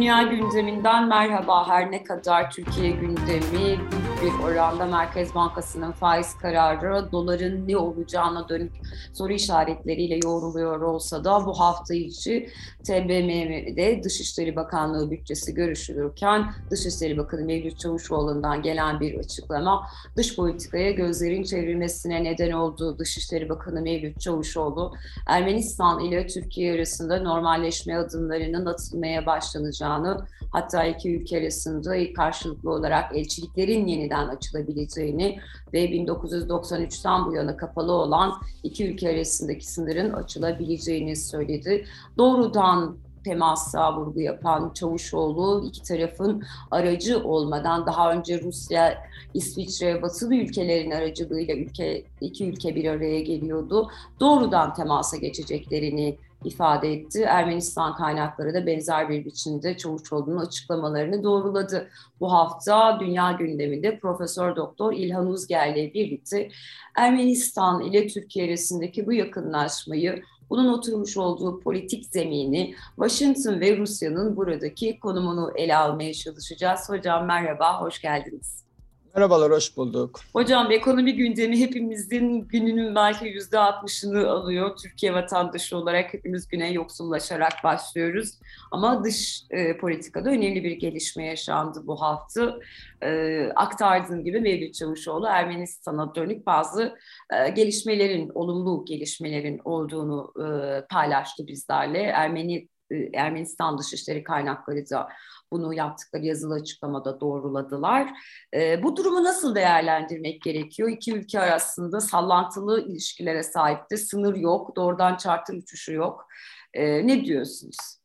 Dünya gündeminden merhaba. Her ne kadar Türkiye gündemi büyük oranda Merkez Bankası'nın faiz kararı doların ne olacağına dönük soru işaretleriyle yoğruluyor olsa da bu hafta içi TBMM'de Dışişleri Bakanlığı bütçesi görüşülürken Dışişleri Bakanı Mevlüt Çavuşoğlu'ndan gelen bir açıklama dış politikaya gözlerin çevrilmesine neden olduğu Dışişleri Bakanı Mevlüt Çavuşoğlu Ermenistan ile Türkiye arasında normalleşme adımlarının atılmaya başlanacağını hatta iki ülke arasında karşılıklı olarak elçiliklerin yeniden açılabileceğini ve 1993'ten bu yana kapalı olan iki ülke arasındaki sınırın açılabileceğini söyledi. Doğrudan temasa vurgu yapan Çavuşoğlu iki tarafın aracı olmadan daha önce Rusya, İsviçre, batılı ülkelerin aracılığıyla ülke iki ülke bir araya geliyordu. Doğrudan temasa geçeceklerini ifade etti. Ermenistan kaynakları da benzer bir biçimde Çavuşoğlu'nun açıklamalarını doğruladı. Bu hafta dünya gündeminde Profesör Doktor İlhan Uzger ile birlikte Ermenistan ile Türkiye arasındaki bu yakınlaşmayı bunun oturmuş olduğu politik zemini, Washington ve Rusya'nın buradaki konumunu ele almaya çalışacağız. Hocam merhaba, hoş geldiniz. Merhabalar, hoş bulduk. Hocam ekonomi gündemi hepimizin gününün belki yüzde altmışını alıyor. Türkiye vatandaşı olarak hepimiz güne yoksullaşarak başlıyoruz. Ama dış e, politikada önemli bir gelişme yaşandı bu hafta. E, aktardığım gibi Mevlüt Çavuşoğlu Ermenistan'a dönük bazı e, gelişmelerin, olumlu gelişmelerin olduğunu e, paylaştı bizlerle. Ermeni Ermenistan Dışişleri kaynakları da bunu yaptıkları yazılı açıklamada doğruladılar. E, bu durumu nasıl değerlendirmek gerekiyor? İki ülke arasında sallantılı ilişkilere sahipti. Sınır yok, doğrudan charter uçuşu yok. E, ne diyorsunuz?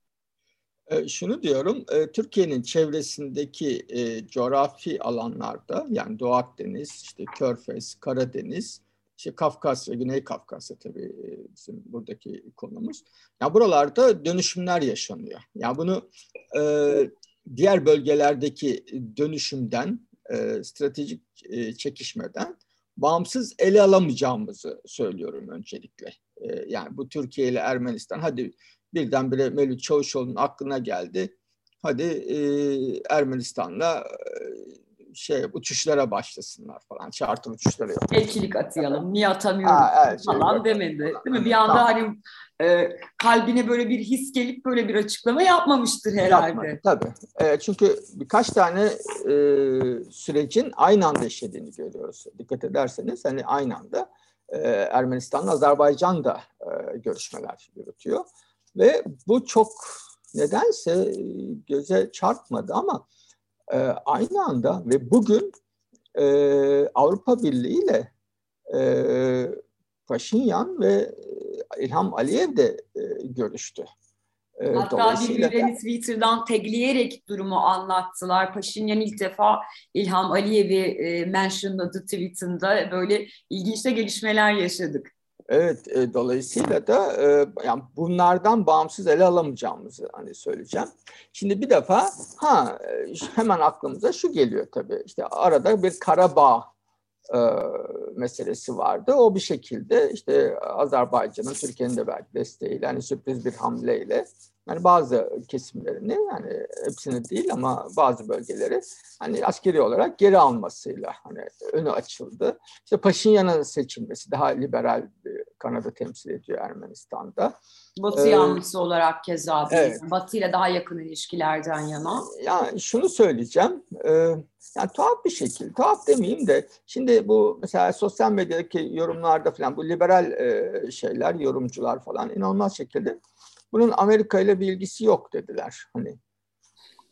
E, şunu diyorum, e, Türkiye'nin çevresindeki e, coğrafi alanlarda yani Doğu Akdeniz, işte Körfez, Karadeniz, işte Kafkasya, Güney Kafkasya tabii e, bizim buradaki konumuz. Ya yani buralarda dönüşümler yaşanıyor. Ya yani bunu e, diğer bölgelerdeki dönüşümden, e, stratejik e, çekişmeden bağımsız ele alamayacağımızı söylüyorum öncelikle. E, yani bu Türkiye ile Ermenistan, hadi birdenbire Mevlüt Çavuşoğlu'nun aklına geldi. Hadi e, Ermenistan'la e, şey uçuşlara başlasınlar falan. Charter uçuşları yok. Elçilik atayalım. Niye atamıyoruz ha, evet, falan şey, demedi. Değil mi? Bir anda tamam. hani e, kalbine böyle bir his gelip böyle bir açıklama yapmamıştır herhalde. Yapmadı, tabii. E, çünkü birkaç tane e, sürecin aynı anda işlediğini görüyoruz. Dikkat ederseniz hani aynı anda e, Ermenistan'la Azerbaycan da e, görüşmeler yürütüyor. Ve bu çok nedense göze çarpmadı ama e, aynı anda ve bugün e, Avrupa Birliği ile e, Paşinyan ve İlham Aliyev de e, görüştü. E, Hatta birbirlerini Twitter'dan tagleyerek durumu anlattılar. Paşinyan ilk defa İlham Aliyev'i e, mentionladı tweetinde. Böyle ilginç de gelişmeler yaşadık. Evet, e, dolayısıyla da e, yani bunlardan bağımsız ele alamayacağımızı hani söyleyeceğim. Şimdi bir defa ha e, hemen aklımıza şu geliyor tabii. İşte arada bir Karabağ e, meselesi vardı. O bir şekilde işte Azerbaycan'ın Türkiye'nin de belki desteğiyle hani sürpriz bir hamleyle yani bazı kesimlerini yani hepsini değil ama bazı bölgeleri hani askeri olarak geri almasıyla hani önü açıldı. İşte Paşinyan'ın seçilmesi daha liberal bir Kanada temsil ediyor Ermenistan'da. Batı ee, yanlısı olarak keza evet. Batı ile daha yakın ilişkilerden yana. Yani şunu söyleyeceğim. E, yani tuhaf bir şekilde, tuhaf demeyeyim de şimdi bu mesela sosyal medyadaki yorumlarda falan bu liberal e, şeyler, yorumcular falan inanılmaz şekilde bunun Amerika ile bir ilgisi yok dediler. Hani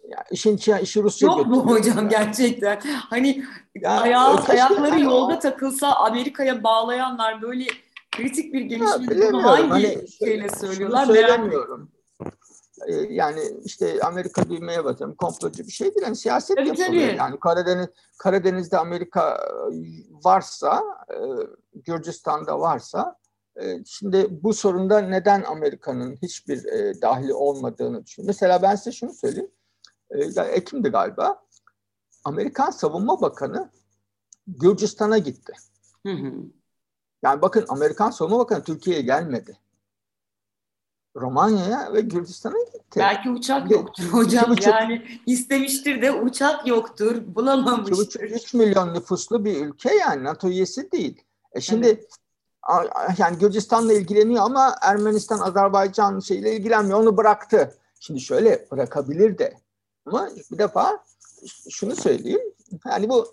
ya işin içine işi Rusya Yok mu hocam gerçekten? Hani yani, ayağı, ayakları yolda takılsa Amerika'ya bağlayanlar böyle kritik bir gelişme bunu hangi hani, şeyle söylüyorlar? Söylemiyorum. Ee, yani işte Amerika düğmeye basın komplocu bir şey değil. Yani siyaset tabii, yapılıyor. Tabii. Yani Karadeniz Karadeniz'de Amerika e, varsa, e, Gürcistan'da varsa Şimdi bu sorunda neden Amerika'nın hiçbir dahili olmadığını düşünüyorum. Mesela ben size şunu söyleyeyim. Ekim'di galiba. Amerikan Savunma Bakanı Gürcistan'a gitti. Hı hı. Yani bakın Amerikan Savunma Bakanı Türkiye'ye gelmedi. Romanya'ya ve Gürcistan'a gitti. Belki uçak yoktur hocam. Buçuk, yani istemiştir de uçak yoktur. Bulamamıştır. 3 milyon nüfuslu bir ülke yani NATO üyesi değil. E şimdi evet. Yani Gürcistan'la ilgileniyor ama Ermenistan, Azerbaycan şeyle ilgilenmiyor. Onu bıraktı. Şimdi şöyle bırakabilir de. Ama bir defa şunu söyleyeyim. Yani bu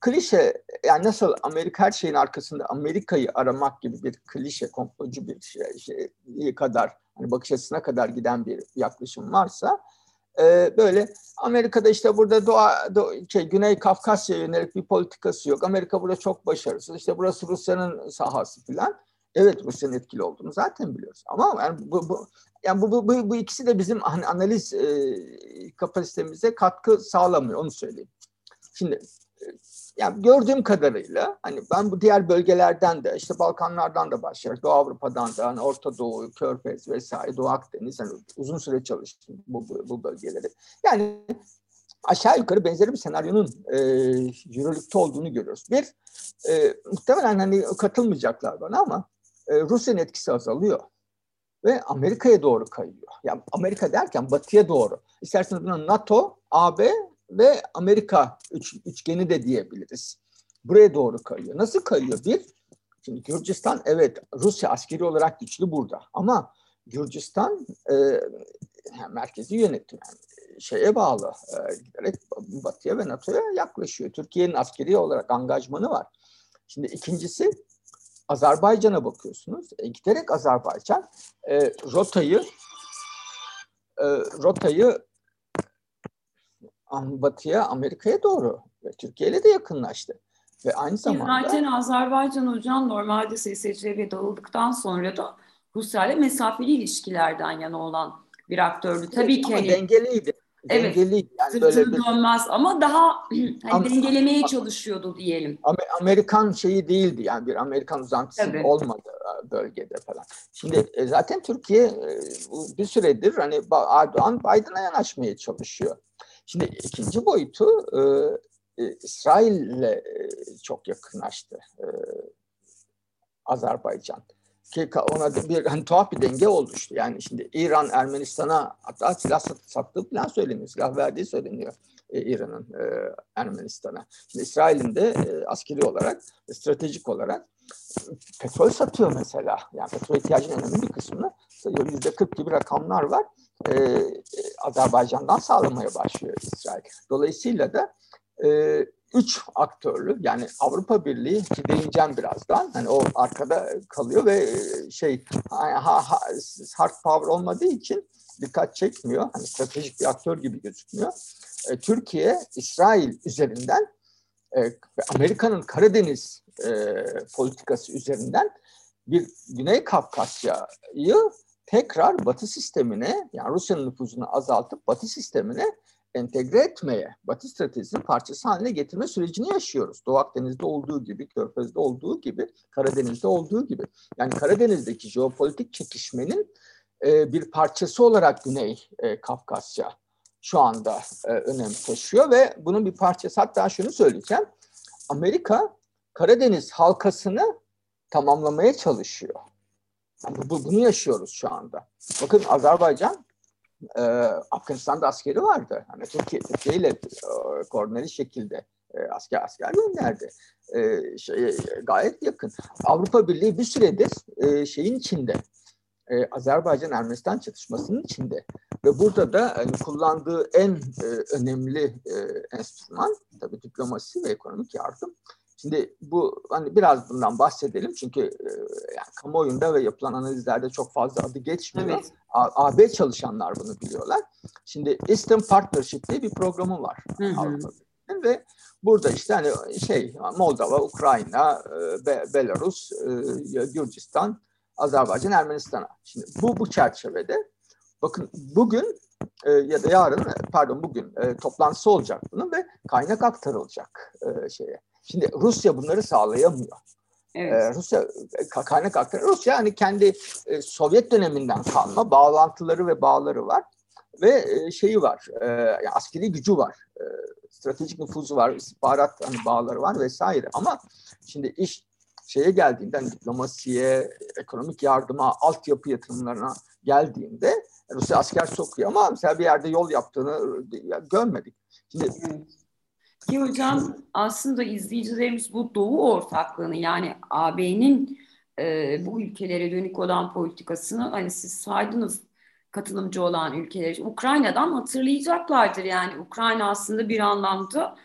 klişe yani nasıl Amerika her şeyin arkasında Amerika'yı aramak gibi bir klişe komplocu bir şey, şey kadar hani bakış açısına kadar giden bir yaklaşım varsa e, böyle Amerika'da işte burada Doğa, Doğa şey, Güney Kafkasya yönelik bir politikası yok. Amerika burada çok başarısız. İşte burası Rusya'nın sahası filan. Evet Rusya'nın etkili olduğunu zaten biliyoruz. Ama yani bu, bu yani bu, bu, bu, bu ikisi de bizim analiz e, kapasitemize katkı sağlamıyor onu söyleyeyim. Şimdi yani gördüğüm kadarıyla hani ben bu diğer bölgelerden de işte Balkanlardan da başlayarak Doğu Avrupa'dan da hani Orta Doğu, Körfez vesaire Doğu Akdeniz hani uzun süre çalıştım bu, bu, bu bölgeleri. Yani aşağı yukarı benzeri bir senaryonun e, yürürlükte olduğunu görüyoruz. Bir, e, muhtemelen hani katılmayacaklar bana ama e, Rusya'nın etkisi azalıyor ve Amerika'ya doğru kayıyor. Yani Amerika derken batıya doğru. İsterseniz buna NATO, AB ve Amerika üç, üçgeni de diyebiliriz. Buraya doğru kayıyor. Nasıl kayıyor? Bir, şimdi Gürcistan evet Rusya askeri olarak güçlü burada ama Gürcistan e, merkezi yönetim şeye bağlı e, giderek Batı'ya ve NATO'ya yaklaşıyor. Türkiye'nin askeri olarak angajmanı var. Şimdi ikincisi Azerbaycan'a bakıyorsunuz. E, giderek Azerbaycan e, rotayı e, rotayı batıya, Amerika'ya doğru ve Türkiye ile de yakınlaştı. Ve aynı zamanda... Zaten Azerbaycan hocam normalde SSCB dağıldıktan sonra da Rusya ile mesafeli ilişkilerden yana olan bir aktördü. Tabii evet, ki hani, dengeliydi. Evet. Dengeliydi. Yani böyle bir... dönmez ama daha hani dengelemeye çalışıyordu diyelim. Amerikan şeyi değildi yani bir Amerikan uzantısı Tabii. olmadı e, bölgede falan. Şimdi e, zaten Türkiye e, bir süredir hani Erdoğan Biden'a yanaşmaya çalışıyor. Şimdi ikinci boyutu e, e, İsrail'le e, çok yakınlaştı e, Azerbaycan. Ki ona bir hani tuhaf bir denge oluştu. Yani şimdi İran Ermenistan'a hatta silah sattığı falan söyleniyor. Silah verdiği söyleniyor e, İran'ın e, Ermenistan'a. Şimdi İsrail'in de e, askeri olarak, stratejik olarak petrol satıyor mesela. Yani petrol ihtiyacının önemli bir kısmını yüzde 40 gibi rakamlar var e, Azerbaycan'dan sağlamaya başlıyor İsrail. Dolayısıyla da e, üç aktörlü yani Avrupa Birliği ki değineceğim birazdan hani o arkada kalıyor ve şey ha, ha, hard power olmadığı için dikkat çekmiyor. Hani stratejik bir aktör gibi gözükmüyor. E, Türkiye İsrail üzerinden e, Amerika'nın Karadeniz e, politikası üzerinden bir Güney Kafkasya'yı tekrar Batı sistemine yani Rusya'nın nüfuzunu azaltıp Batı sistemine entegre etmeye, Batı stratejisinin parçası haline getirme sürecini yaşıyoruz. Doğu Akdeniz'de olduğu gibi, Körfez'de olduğu gibi, Karadeniz'de olduğu gibi. Yani Karadeniz'deki jeopolitik çekişmenin e, bir parçası olarak Güney e, Kafkasya şu anda e, önem taşıyor ve bunun bir parçası hatta şunu söyleyeceğim. Amerika Karadeniz halkasını tamamlamaya çalışıyor. Yani bu, bunu yaşıyoruz şu anda. Bakın Azerbaycan e, Afganistan'da askeri vardı. Hani Türkiye, Türkiye ile e, koordineli şekilde e, asker asker gönderdi. E, şey, gayet yakın. Avrupa Birliği bir süredir e, şeyin içinde. E, Azerbaycan-Ermenistan çatışmasının içinde. Ve burada da hani, kullandığı en e, önemli e, enstrüman tabii diplomasi ve ekonomik yardım. Şimdi bu hani biraz bundan bahsedelim çünkü e, yani kamuoyunda ve yapılan analizlerde çok fazla adı geçmiyor. Evet. AB çalışanlar bunu biliyorlar. Şimdi Eastern Partnership diye bir programı var Avrupa'nın ve burada işte hani şey Moldova, Ukrayna, e, Be Belarus, e, Gürcistan, Azerbaycan, Ermenistan'a. Şimdi bu bu çerçevede bakın bugün e, ya da yarın pardon bugün e, toplantısı olacak bunun ve kaynak aktarılacak e, şeye Şimdi Rusya bunları sağlayamıyor. Evet. Ee, Rusya kaynak aktarı Rusya hani kendi e, Sovyet döneminden kalma bağlantıları ve bağları var ve e, şeyi var e, yani askeri gücü var stratejik nüfuzu var istihbarat hani bağları var vesaire ama şimdi iş şeye geldiğinde hani diplomasiye, ekonomik yardıma, altyapı yatırımlarına geldiğinde Rusya asker sokuyor ama mesela bir yerde yol yaptığını görmedik. Şimdi ki hocam aslında izleyicilerimiz bu Doğu ortaklığını yani AB'nin e, bu ülkelere dönük olan politikasını hani siz saydınız katılımcı olan ülkeler Ukrayna'dan hatırlayacaklardır. Yani Ukrayna aslında bir anlamda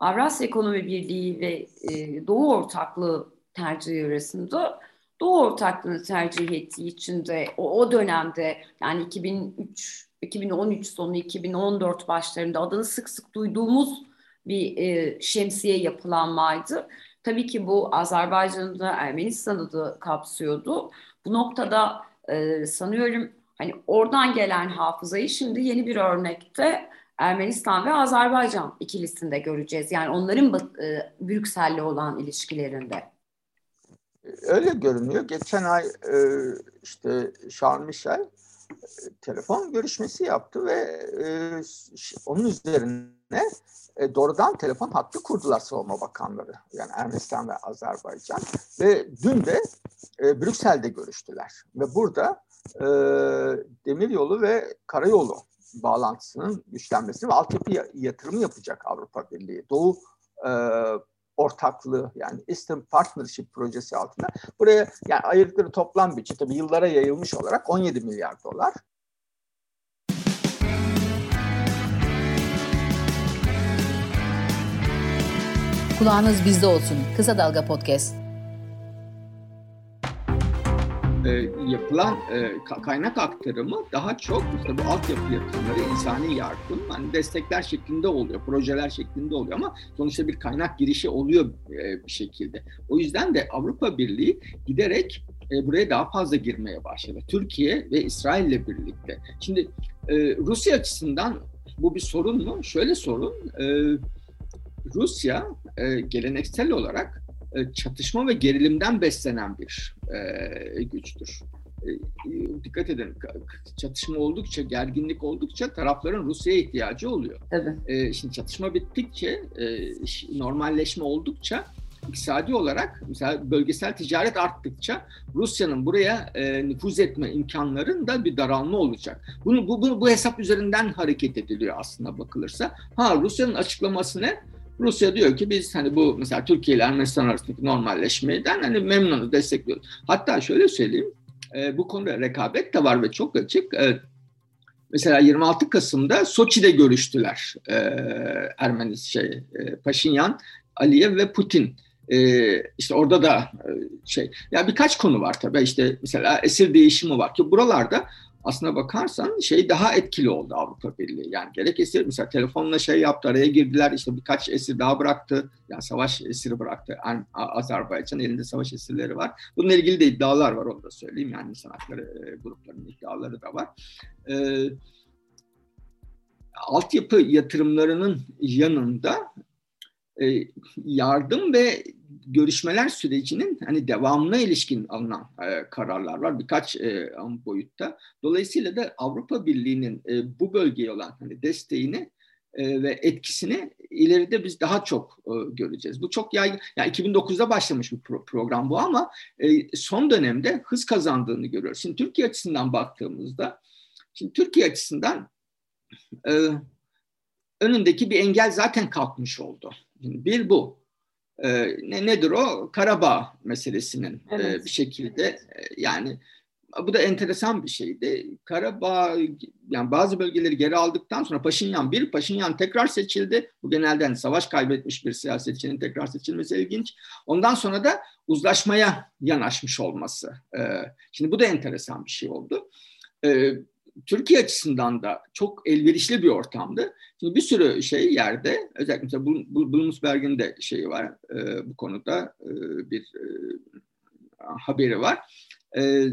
Avrasya Ekonomi Birliği ve e, Doğu ortaklığı tercihi arasında Doğu ortaklığını tercih ettiği için de o, o dönemde yani 2003 2013 sonu 2014 başlarında adını sık sık duyduğumuz bir e, şemsiye yapılanmaydı. Tabii ki bu Azerbaycan'ı da Ermenistan'ı da kapsıyordu. Bu noktada e, sanıyorum hani oradan gelen hafızayı şimdi yeni bir örnekte Ermenistan ve Azerbaycan ikilisinde göreceğiz. Yani onların e, Brüksel'le olan ilişkilerinde. Öyle görünüyor. Geçen ay e, işte Charles Michel telefon görüşmesi yaptı ve e, onun üzerine e, doğrudan telefon hattı kurdular savunma bakanları. Yani Ermenistan ve Azerbaycan. Ve dün de e, Brüksel'de görüştüler. Ve burada e, demiryolu ve karayolu bağlantısının güçlenmesini ve altyapı yatırımı yapacak Avrupa Birliği. Doğu e, ortaklığı yani Eastern Partnership projesi altında buraya yani ayırdıkları toplam bütçe tabii yıllara yayılmış olarak 17 milyar dolar. Kulağınız bizde olsun. Kısa Dalga Podcast. E, yapılan e, kaynak aktarımı daha çok işte bu altyapı yatırımları, insani yardım, hani destekler şeklinde oluyor, projeler şeklinde oluyor ama sonuçta bir kaynak girişi oluyor e, bir şekilde. O yüzden de Avrupa Birliği giderek e, buraya daha fazla girmeye başladı. Türkiye ve İsrail ile birlikte. Şimdi e, Rusya açısından bu bir sorun mu? Şöyle sorun. E, Rusya e, geleneksel olarak e, çatışma ve gerilimden beslenen bir e, güçtür. E, dikkat edin çatışma oldukça, gerginlik oldukça tarafların Rusya'ya ihtiyacı oluyor. Evet. E, şimdi çatışma bittikçe, e, normalleşme oldukça iktisadi olarak mesela bölgesel ticaret arttıkça Rusya'nın buraya e, nüfuz etme imkanlarında bir daralma olacak. Bunu bu, bu, bu hesap üzerinden hareket ediliyor aslında bakılırsa. Ha Rusya'nın açıklaması ne? Rusya diyor ki biz hani bu mesela Türkiye ile Ermenistan arasındaki normalleşmeden hani memnunuz, destekliyoruz. Hatta şöyle söyleyeyim, e, bu konuda rekabet de var ve çok açık. E, mesela 26 Kasım'da Soçi'de görüştüler e, Ermeni şey, e, Paşinyan, Aliyev ve Putin. Ee, işte orada da e, şey, ya birkaç konu var tabii işte mesela esir değişimi var ki buralarda aslına bakarsan şey daha etkili oldu Avrupa Birliği. Yani gerek esir mesela telefonla şey yaptı araya girdiler işte birkaç esir daha bıraktı. Yani savaş esiri bıraktı. Azerbaycan elinde savaş esirleri var. Bununla ilgili de iddialar var onu da söyleyeyim. Yani insan hakları e, gruplarının iddiaları da var. E, altyapı yatırımlarının yanında e, yardım ve görüşmeler sürecinin hani devamına ilişkin alınan e, kararlar var birkaç e, boyutta. Dolayısıyla da Avrupa Birliği'nin e, bu bölgeye olan hani desteğini e, ve etkisini ileride biz daha çok e, göreceğiz. Bu çok yaygın. Yani 2009'da başlamış bir pro- program bu ama e, son dönemde hız kazandığını görüyoruz. Şimdi Türkiye açısından baktığımızda, şimdi Türkiye açısından e, önündeki bir engel zaten kalkmış oldu. Bir bu. E, ne nedir o? Karabağ meselesinin e, evet. e, bir şekilde e, yani bu da enteresan bir şeydi. Karabağ yani bazı bölgeleri geri aldıktan sonra Paşinyan bir, Paşinyan tekrar seçildi. Bu genelde hani savaş kaybetmiş bir siyasetçinin tekrar seçilmesi ilginç. Ondan sonra da uzlaşmaya yanaşmış olması. Ee, şimdi bu da enteresan bir şey oldu. Ee, Türkiye açısından da çok elverişli bir ortamdı. Şimdi bir sürü şey yerde, özellikle mesela Bloomberg'in de şeyi var e, bu konuda e, bir e, haberi var. E,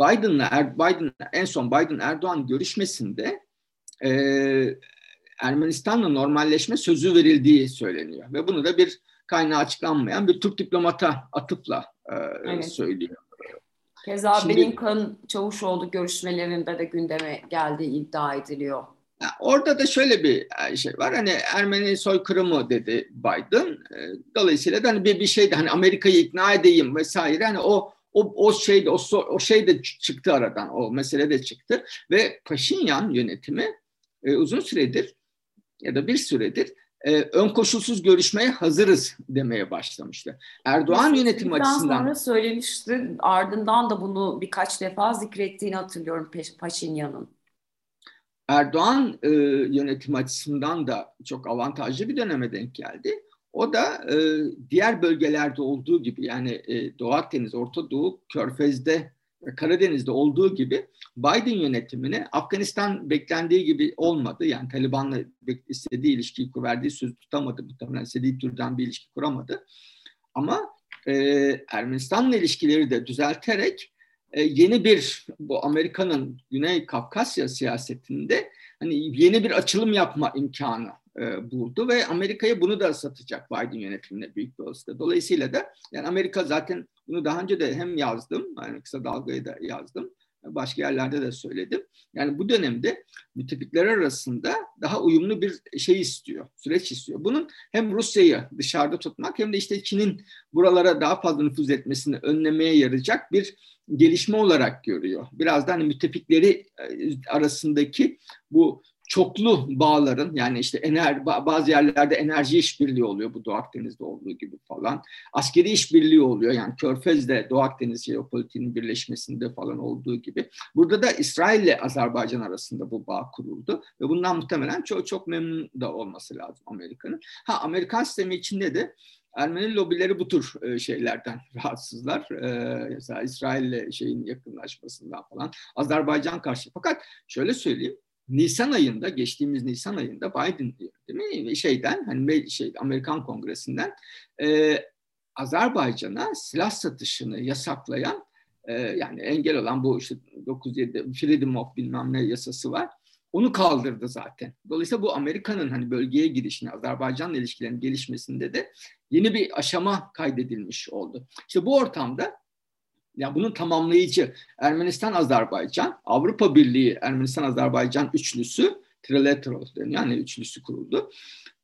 Biden'la er, Biden en son Biden Erdoğan görüşmesinde e, Ermenistan'la normalleşme sözü verildiği söyleniyor ve bunu da bir kaynağı açıklanmayan bir Türk diplomata atıfla e, evet. söylüyor. Keza Şimdi, Blinken Çavuşoğlu görüşmelerinde de gündeme geldiği iddia ediliyor. Orada da şöyle bir e, şey var. Hani Ermeni soykırımı dedi Biden. E, dolayısıyla da hani bir, bir şeydi hani Amerika'yı ikna edeyim vesaire. Hani o o, o şey de o, o şey de çıktı aradan. O mesele de çıktı ve Paşinyan yönetimi e, uzun süredir ya da bir süredir e, ön koşulsuz görüşmeye hazırız demeye başlamıştı. Erdoğan yönetimi açısından sonra söylemişti. Ardından da bunu birkaç defa zikrettiğini hatırlıyorum Paşinyan'ın. Erdoğan e, yönetim açısından da çok avantajlı bir döneme denk geldi. O da e, diğer bölgelerde olduğu gibi yani e, Doğu Akdeniz, Orta Doğu, Körfez'de Karadeniz'de olduğu gibi Biden yönetimine Afganistan beklendiği gibi olmadı. Yani Taliban'la istediği ilişkiyi verdiği söz tutamadı. Muhtemelen istediği türden bir ilişki kuramadı. Ama e, Ermenistan'la ilişkileri de düzelterek e, yeni bir bu Amerika'nın Güney Kafkasya siyasetinde hani yeni bir açılım yapma imkanı e, buldu ve Amerika'ya bunu da satacak Biden yönetimine büyük bir olasılıkla. Dolayısıyla da yani Amerika zaten bunu daha önce de hem yazdım, yani kısa dalgayı da yazdım, başka yerlerde de söyledim. Yani bu dönemde müttefikler arasında daha uyumlu bir şey istiyor, süreç istiyor. Bunun hem Rusya'yı dışarıda tutmak hem de işte Çin'in buralara daha fazla nüfuz etmesini önlemeye yarayacak bir gelişme olarak görüyor. Biraz da hani müttefikleri e, arasındaki bu çoklu bağların yani işte ener, bazı yerlerde enerji işbirliği oluyor bu Doğu Akdeniz'de olduğu gibi falan. Askeri işbirliği oluyor yani Körfez'de Doğu Akdeniz jeopolitiğinin birleşmesinde falan olduğu gibi. Burada da İsrail ile Azerbaycan arasında bu bağ kuruldu ve bundan muhtemelen çok çok memnun da olması lazım Amerika'nın. Ha Amerikan sistemi içinde de Ermeni lobileri bu tür e, şeylerden rahatsızlar. E, mesela İsrail'le şeyin yakınlaşmasından falan. Azerbaycan karşı. Fakat şöyle söyleyeyim. Nisan ayında, geçtiğimiz Nisan ayında Biden değil mi? şeyden hani şey Amerikan Kongresi'nden e, Azerbaycan'a silah satışını yasaklayan e, yani engel olan bu işte 97 Freedom of bilmem ne yasası var. Onu kaldırdı zaten. Dolayısıyla bu Amerika'nın hani bölgeye girişini, Azerbaycan'la ilişkilerin gelişmesinde de yeni bir aşama kaydedilmiş oldu. İşte bu ortamda ya bunun tamamlayıcı Ermenistan-Azerbaycan, Avrupa Birliği Ermenistan-Azerbaycan üçlüsü, trilateral deniyor yani üçlüsü kuruldu.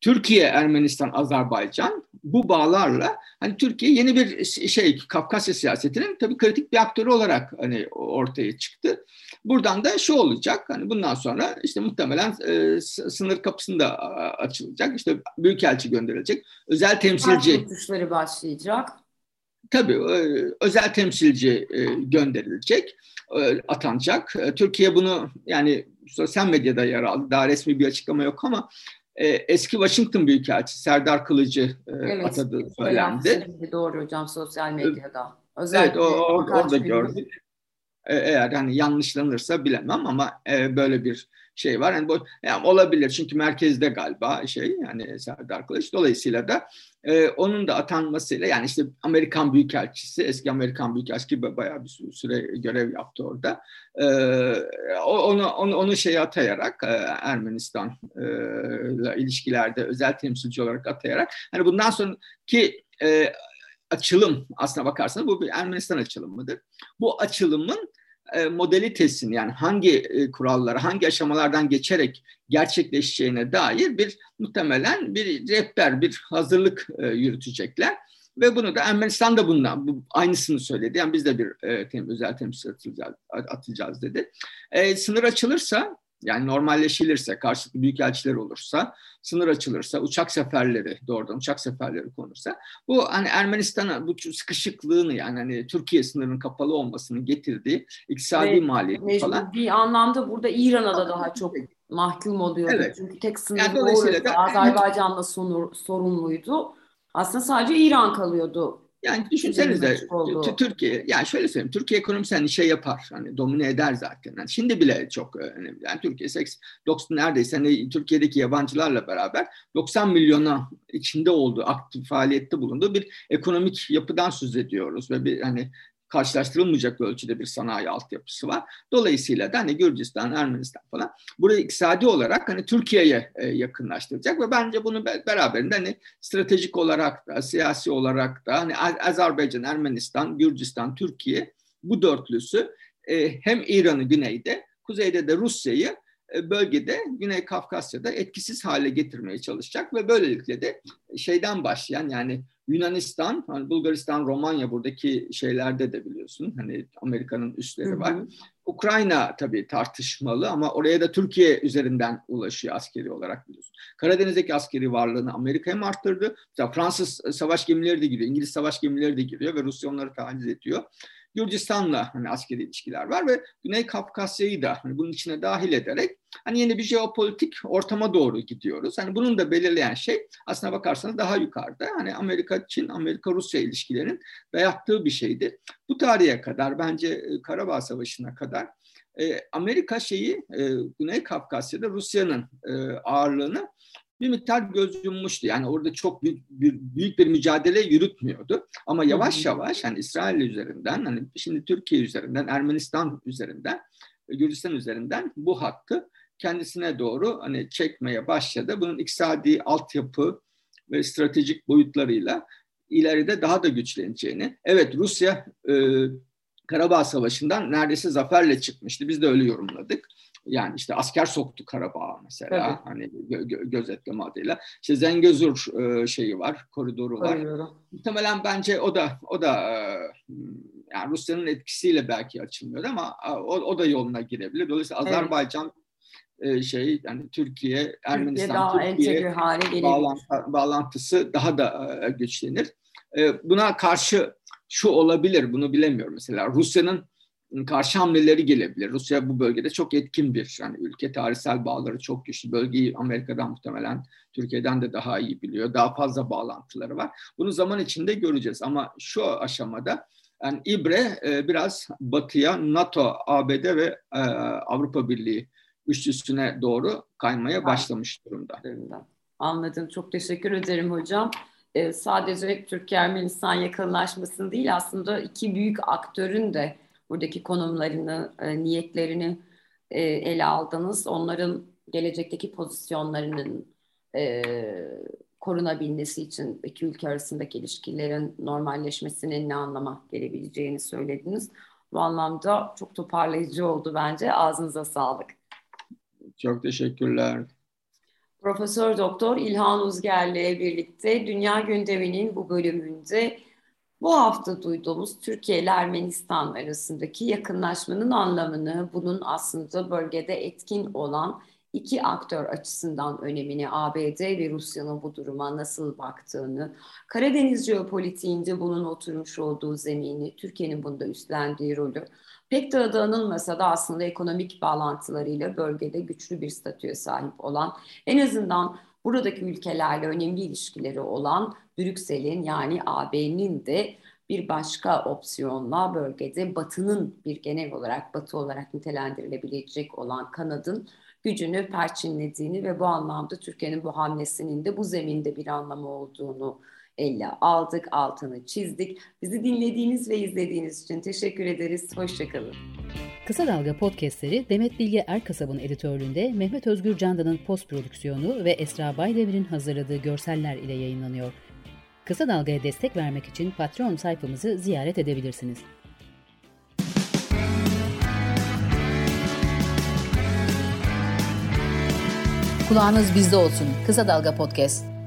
Türkiye, Ermenistan, Azerbaycan bu bağlarla hani Türkiye yeni bir şey Kafkasya siyasetinin tabii kritik bir aktörü olarak hani ortaya çıktı. Buradan da şu olacak hani bundan sonra işte muhtemelen e, sınır kapısında açılacak. İşte büyükelçi gönderilecek. Özel temsilci. Başlayacak. Tabii e, özel temsilci e, gönderilecek, e, atanacak. Türkiye bunu yani sosyal medyada yer aldı. Daha resmi bir açıklama yok ama eski Washington Büyükelçisi Serdar Kılıcı evet, atadığı söylendi. Doğru hocam sosyal medyada. Özellikle evet o, orada gördük. Eğer hani yanlışlanırsa bilemem ama böyle bir şey var. Yani, bu, yani olabilir çünkü merkezde galiba şey yani Serdar Kılıç. Dolayısıyla da e, onun da atanmasıyla yani işte Amerikan Büyükelçisi, eski Amerikan Büyükelçisi bayağı bir süre görev yaptı orada. E, onu, onu, onu şey atayarak e, Ermenistan e, ile ilişkilerde özel temsilci olarak atayarak hani bundan sonraki e, açılım aslına bakarsanız bu bir Ermenistan açılımıdır. Bu açılımın e, modalitesini yani hangi e, kurallara, hangi aşamalardan geçerek gerçekleşeceğine dair bir muhtemelen bir rehber, bir hazırlık e, yürütecekler. Ve bunu da Ermenistan da bundan bu, aynısını söyledi. Yani biz de bir e, tem, özel temsil atacağız, atacağız dedi. E, sınır açılırsa yani normalleşilirse, karşılıklı büyükelçiler olursa, sınır açılırsa, uçak seferleri doğrudan uçak seferleri konursa bu hani Ermenistan'a bu sıkışıklığını yani hani Türkiye sınırının kapalı olmasını getirdiği iktisadi evet, maliyeti falan. Bir anlamda burada İran'a da daha çok mahkum oluyor. Evet. Çünkü tek sınır yani dolayısıyla da, Azerbaycan'la sorunluydu. Aslında sadece İran kalıyordu yani düşünsenize Türkiye, yani şöyle söyleyeyim, Türkiye ekonomisi hani şey yapar, hani domine eder zaten. Yani şimdi bile çok önemli. Yani Türkiye 90 neredeyse hani Türkiye'deki yabancılarla beraber 90 milyona içinde olduğu, aktif faaliyette bulunduğu bir ekonomik yapıdan söz ediyoruz ve bir hani karşılaştırılmayacak ölçüde bir sanayi altyapısı var. Dolayısıyla da hani Gürcistan, Ermenistan falan burayı iktisadi olarak hani Türkiye'ye e, yakınlaştıracak ve bence bunu beraberinde hani stratejik olarak da, siyasi olarak da hani Azerbaycan, Ermenistan, Gürcistan, Türkiye bu dörtlüsü e, hem İran'ı güneyde, kuzeyde de Rusya'yı e, bölgede Güney Kafkasya'da etkisiz hale getirmeye çalışacak ve böylelikle de şeyden başlayan yani Yunanistan, hani Bulgaristan, Romanya buradaki şeylerde de biliyorsun hani Amerika'nın üsleri var. Hı hı. Ukrayna tabii tartışmalı ama oraya da Türkiye üzerinden ulaşıyor askeri olarak biliyorsun. Karadeniz'deki askeri varlığını Amerika'ya mı arttırdı? Mesela Fransız savaş gemileri de giriyor, İngiliz savaş gemileri de giriyor ve Rusya onları taciz ediyor. Gürcistan'la hani askeri ilişkiler var ve Güney Kafkasya'yı da hani bunun içine dahil ederek hani yeni bir jeopolitik ortama doğru gidiyoruz. Hani bunun da belirleyen şey aslına bakarsanız daha yukarıda. Hani Amerika Çin, Amerika Rusya ilişkilerinin dayattığı bir şeydi. Bu tarihe kadar bence e, Karabağ Savaşı'na kadar e, Amerika şeyi e, Güney Kafkasya'da Rusya'nın ağırlığını bir miktar göz yummuştu. Yani orada çok büyük bir, büyük bir mücadele yürütmüyordu. Ama yavaş yavaş hani İsrail üzerinden, hani şimdi Türkiye üzerinden, Ermenistan üzerinden, Gürcistan üzerinden bu hattı kendisine doğru hani çekmeye başladı. Bunun iktisadi altyapı ve stratejik boyutlarıyla ileride daha da güçleneceğini. Evet Rusya e, Karabağ Savaşı'ndan neredeyse zaferle çıkmıştı. Biz de öyle yorumladık. Yani işte asker soktu Karabağ'a mesela evet. hani gö- gözetleme adıyla. İşte Zengezur e, şeyi var, koridoru var. Koridoru. Muhtemelen bence o da o da e, yani Rusya'nın etkisiyle belki açılmıyor ama o, o da yoluna girebilir. Dolayısıyla evet. Azerbaycan e, şey yani Türkiye, Ermenistan, Türkiye, Türkiye hale bağlantı, bağlantısı daha da e, güçlenir. E, buna karşı şu olabilir, bunu bilemiyorum mesela. Rusya'nın karşı hamleleri gelebilir. Rusya bu bölgede çok etkin bir yani ülke tarihsel bağları çok güçlü. Bölgeyi Amerika'dan muhtemelen Türkiye'den de daha iyi biliyor. Daha fazla bağlantıları var. Bunu zaman içinde göreceğiz ama şu aşamada yani İbre e, biraz batıya NATO, ABD ve e, Avrupa Birliği üçlüsüne doğru kaymaya başlamış durumda. Anladım. Çok teşekkür ederim hocam. Ee, sadece Türkiye-Ermenistan yakınlaşmasını değil aslında iki büyük aktörün de buradaki konumlarını, e, niyetlerini e, ele aldınız. Onların gelecekteki pozisyonlarının e, korunabilmesi için iki ülke arasındaki ilişkilerin normalleşmesinin ne anlama gelebileceğini söylediniz. Bu anlamda çok toparlayıcı oldu bence. Ağzınıza sağlık. Çok teşekkürler. Profesör Doktor İlhan Uzger'le birlikte Dünya Gündemi'nin bu bölümünde bu hafta duyduğumuz Türkiye ile Ermenistan arasındaki yakınlaşmanın anlamını, bunun aslında bölgede etkin olan iki aktör açısından önemini, ABD ve Rusya'nın bu duruma nasıl baktığını, Karadeniz jeopolitiğinde bunun oturmuş olduğu zemini, Türkiye'nin bunda üstlendiği rolü, pek de adı anılmasa da aslında ekonomik bağlantılarıyla bölgede güçlü bir statüye sahip olan, en azından buradaki ülkelerle önemli ilişkileri olan Brüksel'in yani AB'nin de bir başka opsiyonla bölgede Batı'nın bir genel olarak Batı olarak nitelendirilebilecek olan kanadın gücünü perçinlediğini ve bu anlamda Türkiye'nin bu hamlesinin de bu zeminde bir anlamı olduğunu elle aldık, altını çizdik. Bizi dinlediğiniz ve izlediğiniz için teşekkür ederiz. Hoşçakalın. Kısa Dalga podcastleri Demet Bilge Erkasab'ın editörlüğünde Mehmet Özgür Candan'ın post prodüksiyonu ve Esra Baydemir'in hazırladığı görseller ile yayınlanıyor. Kısa Dalga'ya destek vermek için Patreon sayfamızı ziyaret edebilirsiniz. Kulağınız bizde olsun. Kısa Dalga Podcast.